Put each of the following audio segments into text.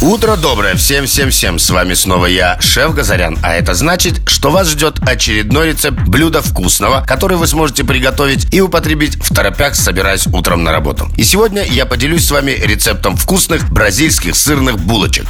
Утро доброе, всем-всем-всем, с вами снова я, шеф Газарян. А это значит, что вас ждет очередной рецепт блюда вкусного Который вы сможете приготовить и употребить в торопях, собираясь утром на работу. И сегодня я поделюсь с вами рецептом вкусных бразильских сырных булочек.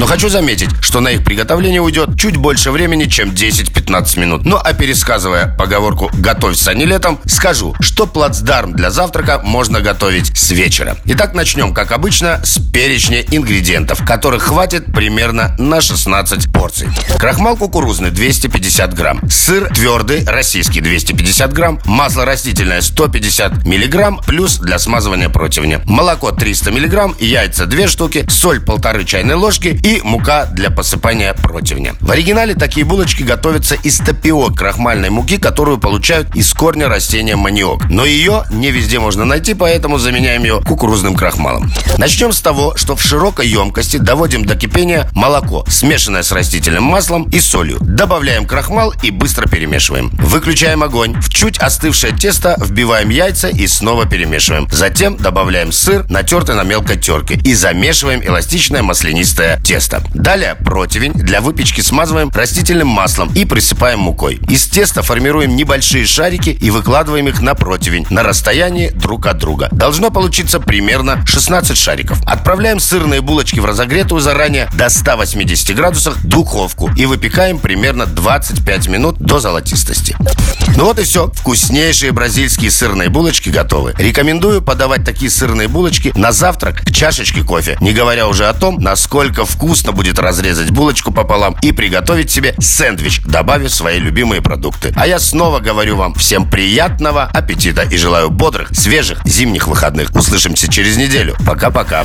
Но хочу заметить, что на их приготовление уйдет чуть больше времени, чем 10-15 минут. Ну а пересказывая поговорку «готовься не летом», скажу, что плацдарм для завтрака можно готовить с вечера. Итак, начнем, как обычно, с перечня ингредиентов которых хватит примерно на 16 порций. Крахмал кукурузный 250 грамм, сыр твердый российский 250 грамм, масло растительное 150 миллиграмм, плюс для смазывания противня, молоко 300 миллиграмм, яйца 2 штуки, соль полторы чайной ложки и мука для посыпания противня. В оригинале такие булочки готовятся из тапиок крахмальной муки, которую получают из корня растения маниок. Но ее не везде можно найти, поэтому заменяем ее кукурузным крахмалом. Начнем с того, что в широкой емкости доводим до кипения молоко, смешанное с растительным маслом и солью. Добавляем крахмал и быстро перемешиваем. Выключаем огонь. В чуть остывшее тесто вбиваем яйца и снова перемешиваем. Затем добавляем сыр, натертый на мелкой терке. И замешиваем эластичное маслянистое тесто. Далее противень для выпечки смазываем растительным маслом и присыпаем мукой. Из теста формируем небольшие шарики и выкладываем их на противень на расстоянии друг от друга. Должно получиться примерно 16 шариков. Отправляем сырные булочки в разогретую заранее до 180 градусов духовку и выпекаем примерно 25 минут до золотистости. Ну вот и все. Вкуснейшие бразильские сырные булочки готовы. Рекомендую подавать такие сырные булочки на завтрак к чашечке кофе. Не говоря уже о том, насколько вкусно будет разрезать булочку пополам и приготовить себе сэндвич, добавив свои любимые продукты. А я снова говорю вам всем приятного аппетита и желаю бодрых, свежих зимних выходных. Услышимся через неделю. Пока-пока.